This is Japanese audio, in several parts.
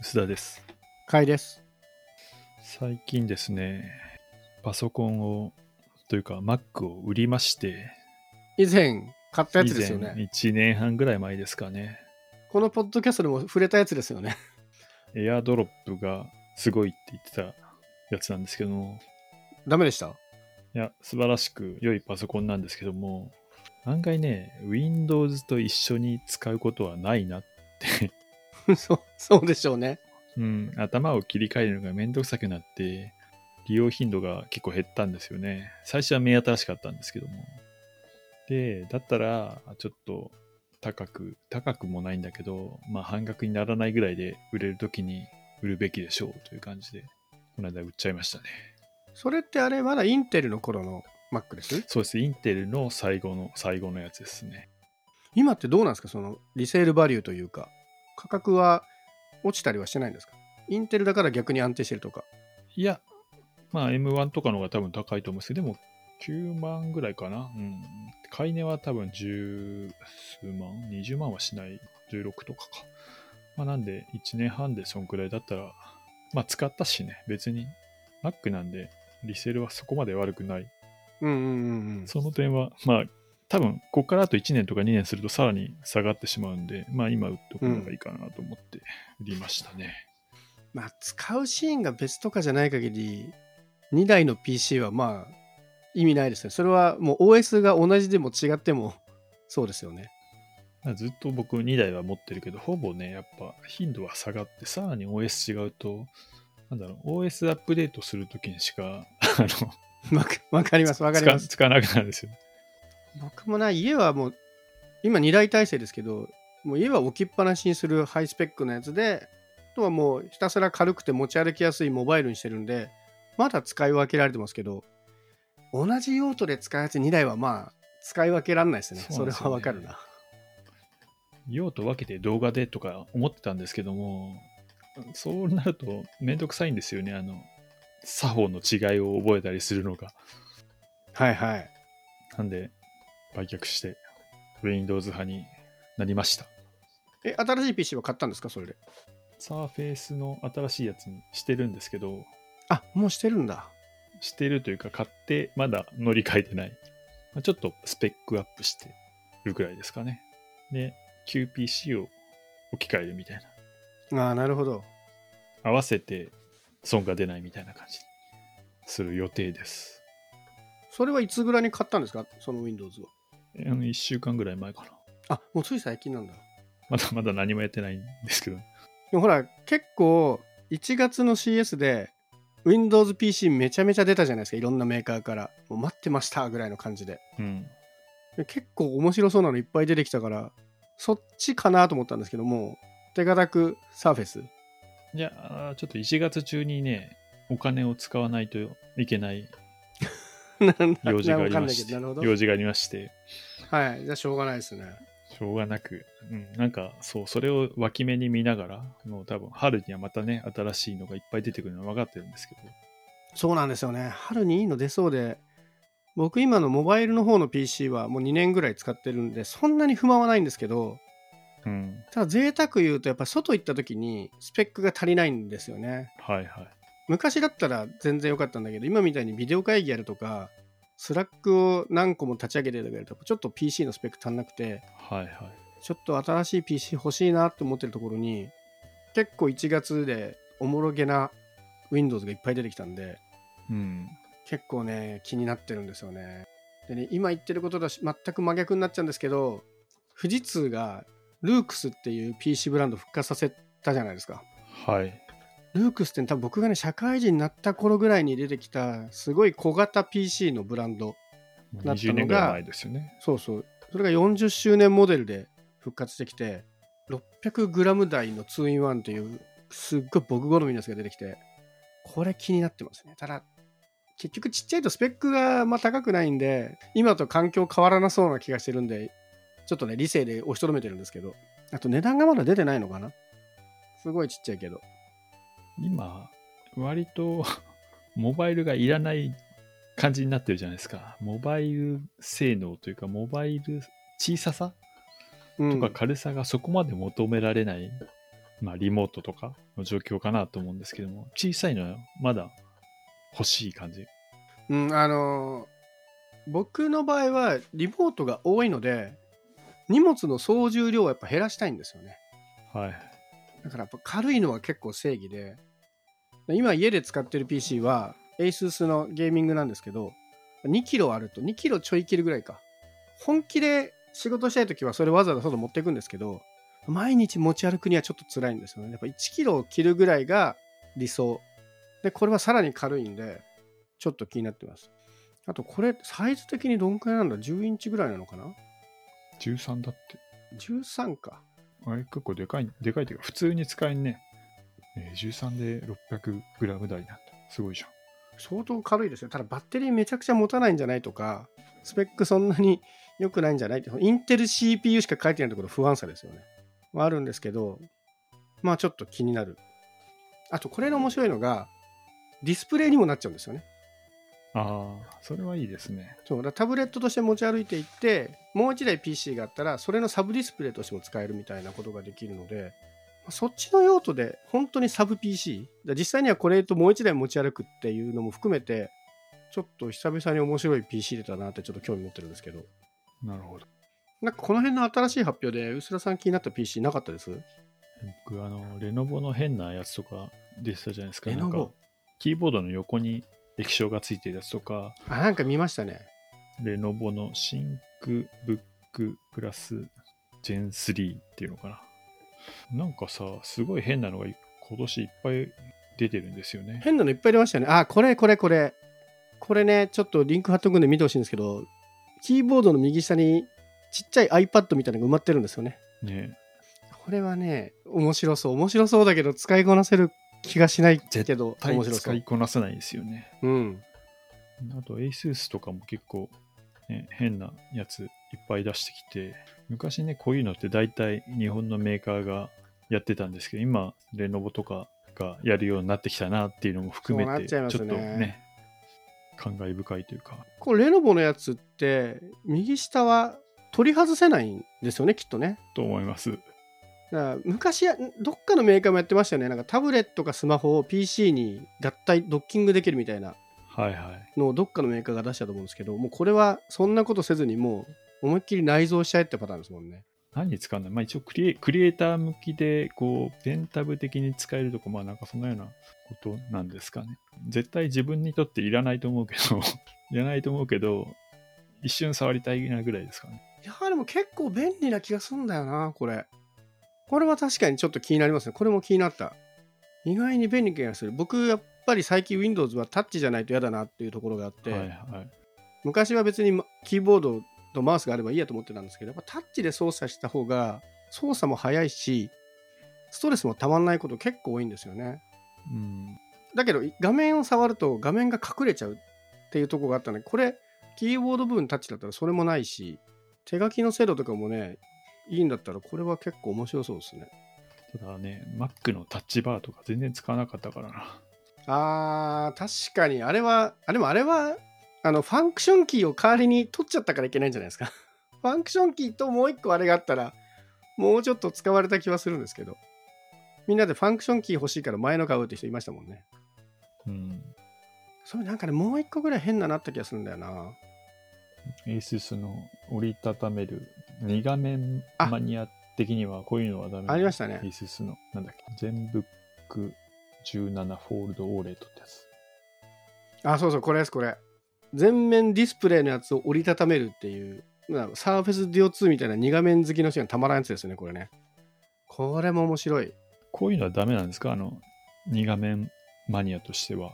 須田です。買いです。最近ですね、パソコンを、というか Mac を売りまして、以前買ったや以つです前よね。1年半ぐらい前ですかね、このポッドキャストでも触れたやつですよね。エアドロップがすごいって言ってたやつなんですけども、ダメでした？いや、素晴らしく良いパソコンなんですけども、案外ね、Windows と一緒に使うことはないなって、そう、そうでしょうね。うん、頭を切り替えるのがめんどくさくなって、利用頻度が結構減ったんですよね。最初は目新しかったんですけども。で、だったら、ちょっと高く、高くもないんだけど、まあ半額にならないぐらいで売れるときに売るべきでしょうという感じで、この間売っちゃいましたね。それってあれ、まだインテルの頃の Mac です？そうです。インテルの最後の、最後のやつですね。今ってどうなんですか？そのリセールバリューというか、価格は落ちたりはしてないんですか？インテルだから逆に安定してるとか。いや、まあ M1 とかの方が多分高いと思うんですけど、でも9万ぐらいかな。うん。買い値は多分10数万 ?20 万はしない。16とかか。まあなんで1年半でそんくらいだったら、まあ使ったしね、別に Mac なんでリセールはそこまで悪くない。うんうんうんうん。その点は、まあ多分ここからあと1年とか2年するとさらに下がってしまうんで、まあ今売っとくのがいいかなと思って売りましたね。まあ、使うシーンが別とかじゃない限り、2台の PC はまあ、意味ないですね。それはもう OS が同じでも違っても、そうですよね。まあずっと僕2台は持ってるけど、ほぼね、やっぱ頻度は下がって、さらに OS 違うと、なんだろう、OS アップデートするときにしか、あの、わかります、わかり使ます。使わなくなるんですよ。僕もな、家はもう、今2台体制ですけど、もう家は置きっぱなしにするハイスペックのやつで、あとはもうひたすら軽くて持ち歩きやすいモバイルにしてるんで、まだ使い分けられてますけど、同じ用途で使うやつ2台はまあ、使い分けられないですね。そすよねはわかるな。用途分けて動画でとか思ってたんですけども、そうなるとめんどくさいんですよね。あの、作法の違いを覚えたりするのが。はいはい。なんで、売却して、Windows 派になりました。え、新しい PC は買ったんですかそれで？サーフェイスの新しいやつにしてるんですけど、あ、もうしてるんだ。してるというか買ってまだ乗り換えてない。まあちょっとスペックアップしてるぐらいですかね。で、QPC を置き換えるみたいな。ああ、なるほど。合わせて損が出ないみたいな感じにする予定です。それはいつぐらいに買ったんですかその Windows を？あの1週間ぐらい前かな。あ、もうつい最近なんだ。まだまだ何もやってないんですけど。でもほら、結構、1月の CS で、Windows PC めちゃめちゃ出たじゃないですか。いろんなメーカーから。もう待ってましたぐらいの感じで。うん。で結構面白そうなのいっぱい出てきたから、そっちかなと思ったんですけども、手堅くサーフェス。いや、ちょっと1月中にね、お金を使わないといけない用事がありまして。用事がありまして、はい。じゃあしょうがないですね。しょうがなく、うん、なんかそう、それを脇目に見ながら、もう多分春にはまたね、新しいのがいっぱい出てくるのは分かってるんですけど、そうなんですよね。春にいいの出そうで、僕今のモバイルの方の PC はもう2年ぐらい使ってるんで、そんなに不満はないんですけど、うん、ただ贅沢言うとやっぱ外行った時にスペックが足りないんですよね。はいはい。昔だったら全然良かったんだけど、今みたいにビデオ会議やるとか、スラックを何個も立ち上げてるとちょっと PC のスペック足んなくて、はいはい。ちょっと新しい PC 欲しいなって思ってるところに、結構1月でおもろげな Windows がいっぱい出てきたんで、うん。結構ね気になってるんですよねでね今言ってることとし全く真逆になっちゃうんですけど富士通がルークスっていう PC ブランド復活させたじゃないですかはい。ルークスって多分僕がね社会人になった頃ぐらいに出てきたすごい小型 PC のブランドもうなったのが20年ぐらい前ですよね。そうそう。それが40周年モデルで復活してきて 600g 台の 2in1 というすっごい僕好みのやつが出てきてこれ気になってますね。ただ結局ちっちゃいとスペックがまあ高くないんで今と環境変わらなそうな気がしてるんでちょっとね理性で押しとどめてるんですけどあと値段がまだ出てないのかな。すごいちっちゃいけど今、割と モバイルがいらない感じになってるじゃないですか。モバイル性能というか、モバイル小ささうんとか軽さがそこまで求められないまあ、リモートとかの状況かなと思うんですけども、小さいのはまだ欲しい感じ。うん、あのー僕の場合はリモートが多いので、荷物の総重量をやっぱ減らしたいんですよね。はい。だからやっぱ軽いのは結構正義で、今家で使ってる PC は ASUS のゲーミングなんですけど、2キロあると2キロちょい切るぐらいか。本気で仕事したい時はそれわざわざ外持っていくんですけど、毎日持ち歩くにはちょっと辛いんですよね。やっぱ1キロを切るぐらいが理想。で、これはさらに軽いんで、ちょっと気になってます。あとこれ、サイズ的にどんくらいなんだ？$10 インチぐらいなのかな？13だって。?13 か。あれ結構でかい、でかいというか、普通に使えんね。えー13で 600g 台なんだ。すごいじゃん。相当軽いですよ。ただバッテリーめちゃくちゃ持たないんじゃないとか、スペックそんなに良くないんじゃないって、インテル CPU しか書いてないところ不安さですよね。はあるんですけど、まあちょっと気になる。あとこれの面白いのが、ディスプレイにもなっちゃうんですよね。ああ、それはいいですね。そうだタブレットとして持ち歩いていって、もう一台 PC があったら、それのサブディスプレイとしても使えるみたいなことができるので、そっちの用途で本当にサブ PC、実際にはこれともう一台持ち歩くっていうのも含めて、ちょっと久々に面白い PC 出たなってちょっと興味持ってるんですけど、なるほど。なんかこの辺の新しい発表で、薄田さん気になった PC なかったです？僕、あの、レノボの変なやつとか出てたじゃないですか。レノボ？キーボードの横に液晶がついてるやつとか、あ、なんか見ましたね。レノボのシンクブックプラスジェン3っていうのかな。なんかさ、すごい変なのが今年いっぱい出てるんですよね。変なのいっぱい出ましたよね。あ、これこれこれ。これね、ちょっとリンク貼っとくんで見てほしいんですけど、キーボードの右下にちっちゃい iPad みたいなのが埋まってるんですよね。ねこれはね、面白そう。面白そうだけど、使いこなせる気がしないけど、面白そう使い。こなせないですよね。うん。あと ASUS とかも結構、ね、変なやついっぱい出してきて、昔ね、こういうのって大体日本のメーカーがやってたんですけど、今、レノボとかがやるようになってきたなっていうのも含めて、っちょっとね、感慨深いというか、これ、レノボのやつって、右下は取り外せないんですよね、きっとね。と思います。だから昔や、どっかのメーカーもやってましたよね。なんかタブレットかスマホを PC に合体、ドッキングできるみたいなはいはい。のをどっかのメーカーが出したと思うんですけど、もうこれはそんなことせずにもう思いっきり内蔵しちゃえってパターンですもんね。何に使うんだまあ一応クリエクリエイター向きで、こう、ペンタブ的に使えるとか、まあなんかそんなようなことなんですかね。絶対自分にとっていらないと思うけど、いらないと思うけど、一瞬触りたいなぐらいですかね。いやーでも結構便利な気がするんだよな、これ。これは確かにちょっと気になりますね。これも気になった。意外に便利な気がする。僕、やっぱり最近 Windows はタッチじゃないと嫌だなっていうところがあって、はいはい。昔は別にまキーボードとマウスがあればいいやと思ってたんですけど、やっぱタッチで操作した方が操作も早いし、ストレスもたまんないこと結構多いんですよね。うん。だけど画面を触ると画面が隠れちゃうっていうところがあったので、これ、キーボード部分タッチだったらそれもないし、手書きの精度とかもね、いいんだったらこれは結構面白そうですね。ただね、Mac のタッチバーとか全然使わなかったからな。あー、確かに、あれは、あ、でもあれは、あの、ファンクションキーを代わりに取っちゃったからいけないんじゃないですか。ファンクションキーともう一個あれがあったら、もうちょっと使われた気はするんですけど。みんなでファンクションキー欲しいから前の買うって人いましたもんね。うん。それなんかね、もう一個ぐらい変ななった気がするんだよな。ASUS の折りたためる2画面あマニア的にはこういうのはダメありましたね ASUS の、なんだっけ、 Zenbook 17 Fold OLED ってやつ。あ、そうそう、これです、これ。全面ディスプレイのやつを折りたためるっていう、まあサーフェスデュオ2みたいな2画面好きの人にはたまらんやつですよね、これね。これも面白い。こういうのはダメなんですか？あの、2画面マニアとしては。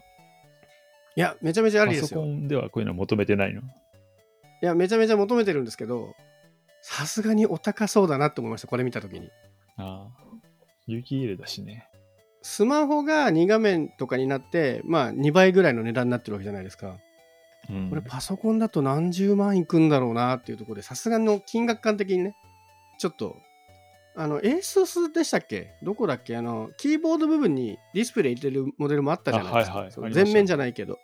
いや、めちゃめちゃありパですよ。ソコンではこういうのは求めてないの？いや、めちゃめちゃ求めてるんですけど、さすがにお高そうだなって思いました、これ見たときに。ああ。有機 EL だしね。スマホが2画面とかになって、まあ2倍ぐらいの値段になってるわけじゃないですか。うん。これパソコンだと何十万いくんだろうなっていうところで、さすがの金額感的にね、ちょっと、あの、ASUS でしたっけ？どこだっけ？あの、キーボード部分にディスプレイ入れてるモデルもあったじゃないですか。あはいはい全面じゃないけど。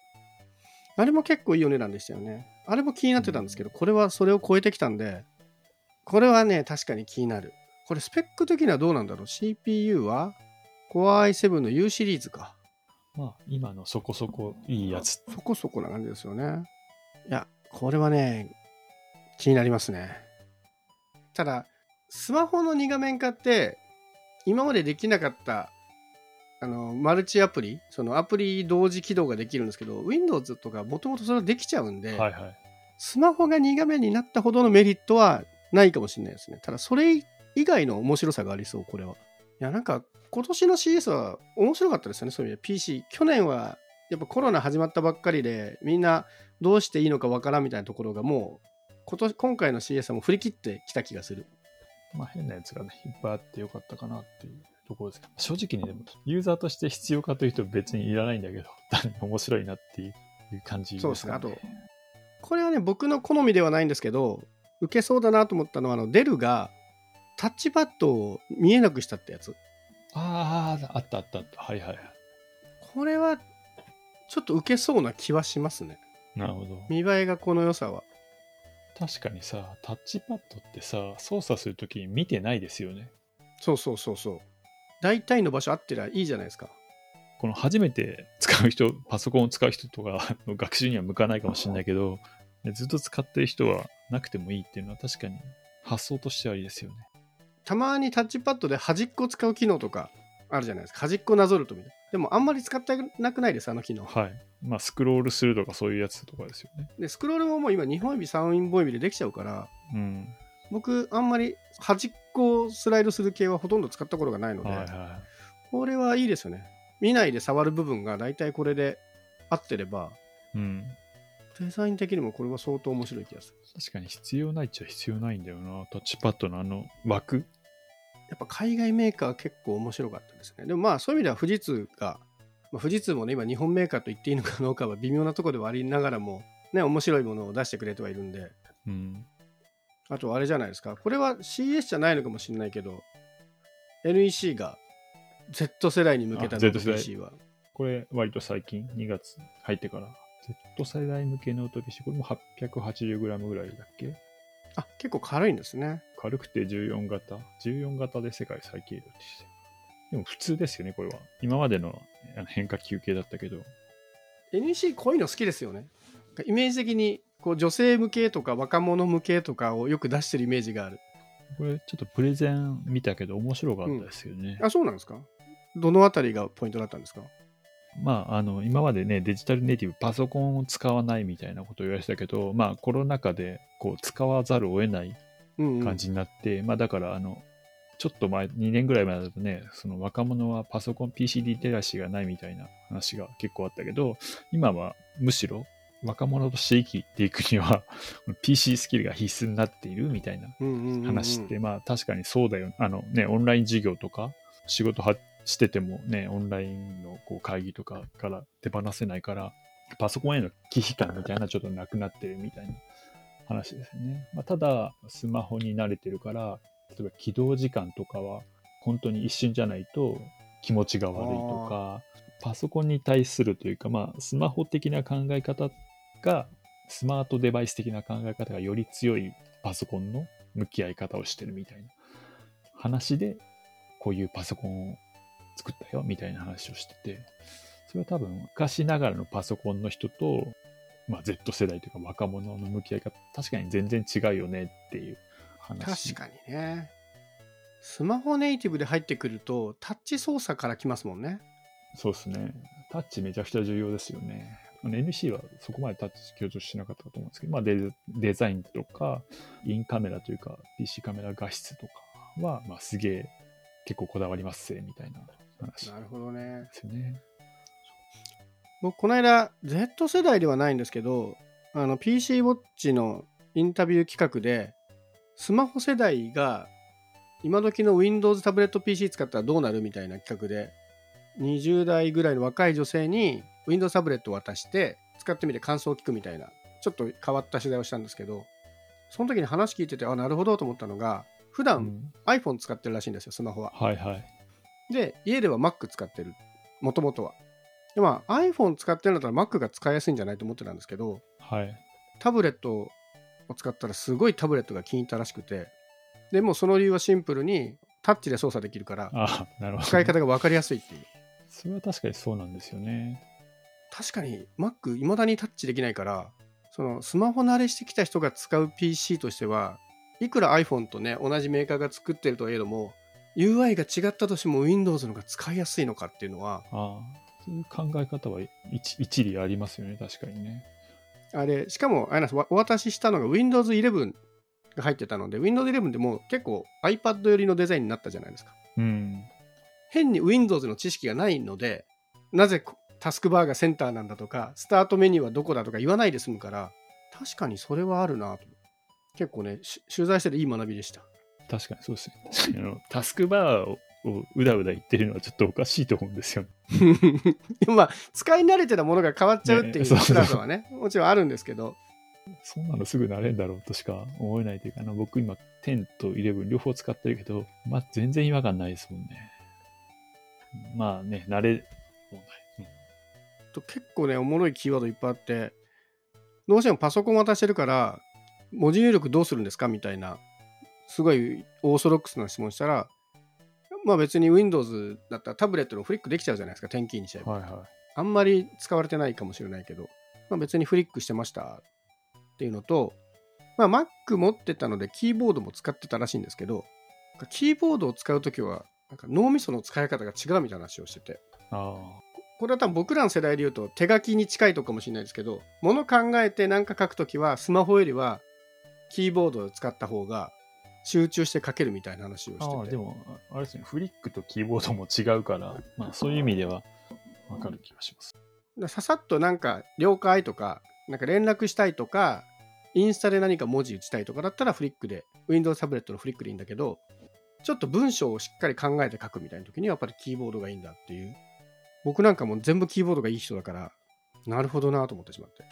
あれも結構いいお値段でしたよね。あれも気になってたんですけど、これはそれを超えてきたんで、これはね、確かに気になる。これスペック的にはどうなんだろう ?CPU は Core i7 の U シリーズか。まあ、今のそこそこいいやつ。そこそこな感じですよね。いや、これはね、気になりますね。ただ、スマホの2画面化って、今までできなかった、あの、マルチアプリ、そのアプリ同時起動ができるんですけど、Windows とかもともとそれはできちゃうんで、はいはい。スマホが2画面になったほどのメリットはないかもしれないですね。ただ、それ以外の面白さがありそう、これは。いや、なんか、今年の CS は面白かったですよね、そういう意味で。PC。去年は、やっぱコロナ始まったばっかりで、みんなどうしていいのかわからんみたいなところが、もう、今年、今回の CS はもう振り切ってきた気がする。まあ、変なやつがね、いっぱいあってよかったかなっていうところですけど、正直にでも、ユーザーとして必要かというと別にいらないんだけど、単に面白いなっていう感じそうですね。かあと、これはね、僕の好みではないんですけど、受けそうだなと思ったのは、あの、デルがタッチパッドを見えなくしたってやつ。ああ、あったあったあった。はいはいはい。これは、ちょっと受けそうな気はしますね。なるほど。見栄えがこの良さは。確かにさ、タッチパッドってさ、操作するときに見てないですよね。そうそうそうそう。大体の場所あってりゃいいじゃないですか。この初めて使う人、パソコンを使う人とかの学習には向かないかもしれないけど、ずっと使ってる人はなくてもいいっていうのは確かに発想としてはいいですよね。たまにタッチパッドで端っこ使う機能とかあるじゃないですか。端っこなぞるとみたいな。でもあんまり使ってなくないです、あの機能。はい。まあ、スクロールするとかそういうやつとかですよね。で、スクロールももう今2本指、3本指でできちゃうから、うん。僕あんまり端っこをスライドする系はほとんど使ったことがないので、はいはこれはいいですよね。見ないで触る部分が大体これで合ってれば、い。うん。デザイン的にもこれは相当面白い気がする。確かに必要ないっちゃ必要ないんだよな。タッチパッドのあの枠。やっぱ海外メーカーは結構面白かったですね。でもまあそういう意味では富士通が、まあ、富士通もね今日本メーカーと言っていいのかどうかは微妙なところではありながらもね面白いものを出してくれてはいるんでうん。あとあれじゃないですかこれは CS じゃないのかもしれないけど NEC が Z 世代に向けたあ Z 世代 PC はこれ、割と最近、2月入ってから。Z 世代向けノート PC、これも 880g ぐらいだっけ？あ結構軽いんですね軽くて14型。14型で世界最軽量でして。でも普通ですよね、これは。今までの変化球系だったけど。NEC こういうの好きですよねイメージ的にこう女性向けとか若者向けとかをよく出してるイメージがあるこれちょっとプレゼン見たけど面白かったですよね。あそうなんですか？どのあたりがポイントだったんですか？まあ、あの、今までね、デジタルネイティブ、パソコンを使わないみたいなことを言われてたけど、まあ、コロナ禍で、こう、使わざるを得ないうん、うん、感じになって、まあ、だから、あの、ちょっと前、2年ぐらい前だとね、その若者はパソコン、PC リテラシーがないみたいな話が結構あったけど、今はむしろ若者として生きていくには、PC スキルが必須になっているみたいなうんうんうんうん話って、まあ確かにそうだよ。あのね、オンライン授業とか、仕事はしててもね、オンラインのこう会議とかから手放せないから、パソコンへの忌避感みたいなちょっとなくなってるみたいな話ですよね。まあ、ただ、スマホに慣れてるから、例えば起動時間とかは本当に一瞬じゃないと気持ちが悪いとか、パソコンに対するというか、まあ、スマホ的な考え方が、スマートデバイス的な考え方がより強いパソコンの向き合い方をしてるみたいな話で、こういうパソコンを作ったよみたいな話をしてて、それは多分昔ながらのパソコンの人と、まあ、Z 世代というか若者の向き合い方、確かに全然違うよねっていう話。確かにねスマホネイティブで入ってくるとタッチ操作から来ますもんねそうですね。タッチめちゃくちゃ重要ですよね。あの NC はそこまでタッチ強調しなかったと思うんですけど、まあデデザインとか、インカメラというか、PC カメラ画質とかは、まあすげえ結構こだわりますぜ、みたいな話でなるほどねすよね。僕この間 Z 世代ではないんですけどあの PC ウォッチのインタビュー企画でスマホ世代が今時の Windows タブレット PC 使ったらどうなるみたいな企画で20代ぐらいの若い女性に Windows タブレットを渡して使ってみて感想を聞くみたいなちょっと変わった取材をしたんですけどその時に話聞いててあなるほどと思ったのが普段うん iPhone 使ってるらしいんですよスマホははいはい。で家では Mac 使ってるもともとはでまあ iPhone 使ってるんだったら Mac が使いやすいんじゃないと思ってたんですけどはい。タブレットを使ったらすごいタブレットが気に入ったらしくてでもその理由はシンプルにタッチで操作できるからああ、なるほど。使い方が分かりやすいっていうそれは確かにそうなんですよね。確かに Mac いまだにタッチできないからそのスマホ慣れしてきた人が使う PC としてはいくら iPhone とね同じメーカーが作ってるといえども UI が違ったとしても Windows の方が使いやすいのかっていうのはああ、そういう考え方は一一理ありますよね、確かにね。あれしかもあれなんですわお渡ししたのが Windows 11が入ってたので Windows 11でもう結構 iPad 寄りのデザインになったじゃないですかうん。変に Windows の知識がないのでなぜこタスクバーがセンターなんだとかスタートメニューはどこだとか言わないで済むから確かにそれはあるなと結構ねし取材してていい学びでした確かにそうですね。確かにあのタスクバーををうだうだ言ってるのはちょっとおかしいと思うんですよね。まあ使い慣れてたものが変わっちゃうっていうねそうそう辛さはねもちろんあるんですけどそんなのすぐ慣れんだろうとしか思えないというか、あの僕今10と11両方使ってるけど、まあ全然違和感ないですもんね。まあね、慣れ問題。うんと結構ねおもろいキーワードいっぱいあってどうしてもパソコン渡してるから文字入力どうするんですかみたいなすごいオーソドックスな質問したらまあ別に Windows だったらタブレットのフリックできちゃうじゃないですか点キーにしちゃえば、はいはあんまり使われてないかもしれないけど、まあ、別にフリックしてましたっていうのと、まあ、Mac 持ってたのでキーボードも使ってたらしいんですけどキーボードを使うときはなんか脳みその使い方が違うみたいな話をしてて。い。あこれは多分僕らの世代で言うと手書きに近いとこかもしれないですけど物考えて何か書くときはスマホよりはキーボードを使った方が集中して書けるみたいな話をあ。ああ、してて。でも、あれですね、フリックとキーボードも違うから、まあそういう意味ではわかる気がします。だささっとなんか了解とかなんか連絡したいとかインスタで何か文字打ちたいとかだったらフリックで Windows タブレットのフリックでいいんだけどちょっと文章をしっかり考えて書くみたいな時にはやっぱりキーボードがいいんだっていう。僕なんかもう全部キーボードがいい人だからなるほどなと思ってしまって、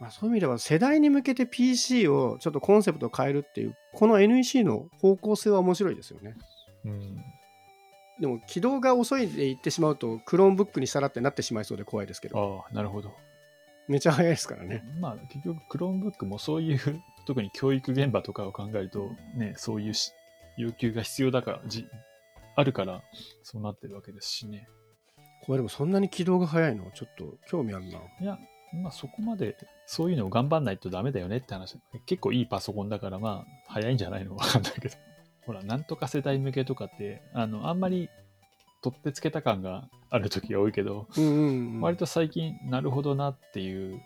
まあ、そういう意味では世代に向けて PC をちょっとコンセプトを変えるっていうこの NEC の方向性は面白いですよねうん。でも起動が遅いでいってしまうとクローンブックにしたらってなってしまいそうで怖いですけどああ、なるほど。めちゃ早いですからねまあ結局、クロームブックもそういう、特に教育現場とかを考えると、ね、そういうし要求が必要だから、じあるから、そうなってるわけですしね。これでもそんなに起動が早いの？ちょっと興味あるな。いや、まあそこまで、そういうのを頑張んないとダメだよねって話。結構いいパソコンだから、まあ、早いんじゃないの？わかんないけど。ほら、なんとか世代向けとかって、あの、あんまり取ってつけた感がある時が多いけど、うんうん、うん。割と最近、なるほどなっていう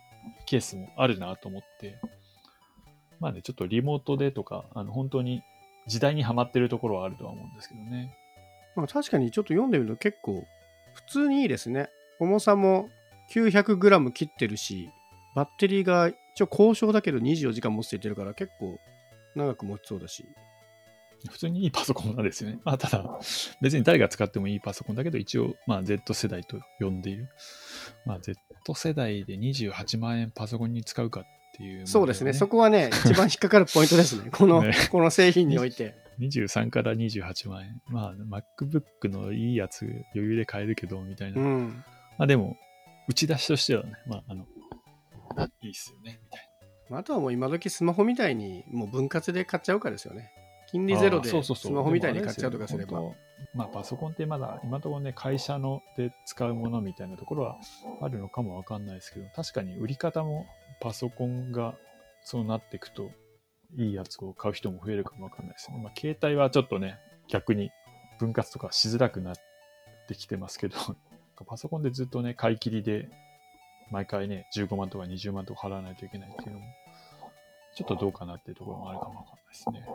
ケースもあるなと思って、まあね、ちょっとリモートでとか、あの、本当に時代にはまってるところはあるとは思うんですけどね。まあ、確かにちょっと読んでみると結構普通にいいですね。重さも 900g 切ってるし、バッテリーが一応交渉だけど24時間持つって言ってるから結構長く持ちそうだし。普通にいいパソコンなんですよね。まあ、ただ、別に誰が使ってもいいパソコンだけど、一応、まあ、Z 世代と呼んでいる。まあ、Z 世代で28万円パソコンに使うかっていう、そうですね。そこはね、一番引っかかるポイントですね。この、ねこの製品において。23から28万円。まあ、MacBook のいいやつ余裕で買えるけど、みたいな。うん。まあ、でも、打ち出しとしてはね、まあ、あの、いいっすよね、みたいまああとはもう今時スマホみたいにもう分割で買っちゃうかですよね。金利ゼロでスマホみたいに買っちゃうとかすれば。まあ、パソコンってまだ、今のところね、会社ので使うものみたいなところはあるのかもわかんないですけど、確かに売り方もパソコンがそうなっていくと、いいやつを買う人も増えるかもわかんないですね。まあ、携帯はちょっとね、逆に分割とかしづらくなってきてますけど、パソコンでずっとね、買い切りで、毎回ね、15万とか20万とか払わないといけないっていうのも、ちょっとどうかなっていうところもあるかもわかんないですね。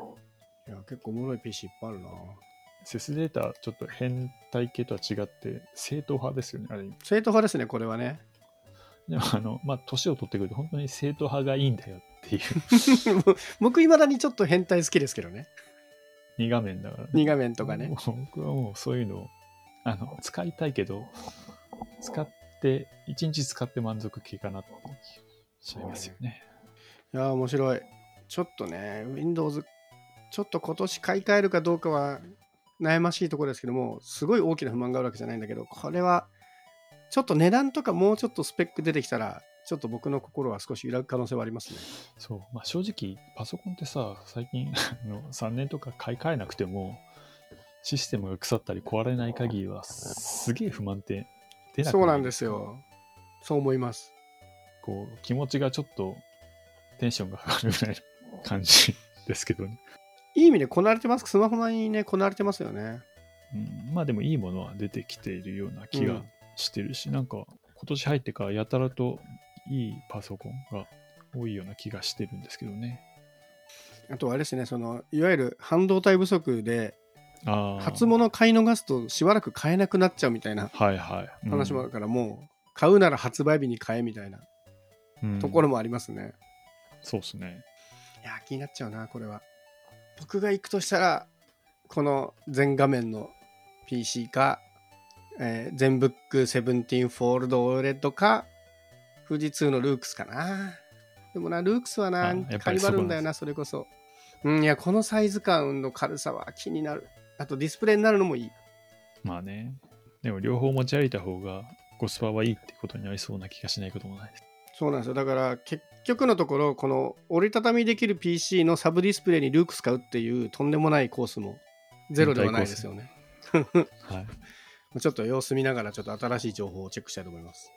いや結構おもろい PC いっぱいあるな。セスデータ、ちょっと変態系とは違って、正統派ですよね、あれ。正統派ですね、これはね。でも、あの、まあ、年を取ってくると、本当に正統派がいいんだよっていう、僕、いまだにちょっと変態好きですけどね。2画面だから、2画面とかね。僕はもうそういうのを、あの、使いたいけど、使って、1日使って満足系かなってしちゃいますよね。いやー、面白い。ちょっとね、Windows、ちょっと今年買い替えるかどうかは悩ましいところですけども、すごい大きな不満があるわけじゃないんだけど、これは、ちょっと値段とかもうちょっとスペック出てきたらちょっと僕の心は少し揺らぐ可能性はありますね。そう。まあ正直、パソコンってさ、最近 の3年とか買い替えなくても、システムが腐ったり壊れない限りは、すげえ不満って出なくそうなんですよ。そう思います。こう、気持ちがちょっとテンションが上がるぐらいの感じですけどね。いい意味でこなれてます？スマホ内にね、こなれてますよね。うん、まあでもいいものは出てきているような気がうんしてるし、なんか今年入ってからやたらといいパソコンが多いような気がしてるんですけどね。あとあれですね、その、いわゆる半導体不足で。初物買い逃すとしばらく買えなくなっちゃうみたいな話もあるから、もう、買うなら発売日に買えみたいなうんところもありますね。そうですね。いやー、気になっちゃうな、これは。僕が行くとしたら、この全画面の PC か、えー、全ブック17フォールド OLED か、富士通のルークスかな。でもな、ルークスはなカりそこなんですリバるんだよな、それこそ。うん、いや、このサイズ感の軽さは気になる。あとディスプレイになるのもいい。まあね。でも両方持ち歩いた方がコスパはいいってことになりそうな気がしないこともないです。そうなんですよ。だから、結局のところ、この折りたたみできる PC のサブディスプレイにルークス買うっていうとんでもないコースもゼロではないですよね。はい。ちょっと様子見ながら、ちょっと新しい情報をチェックしたいと思います。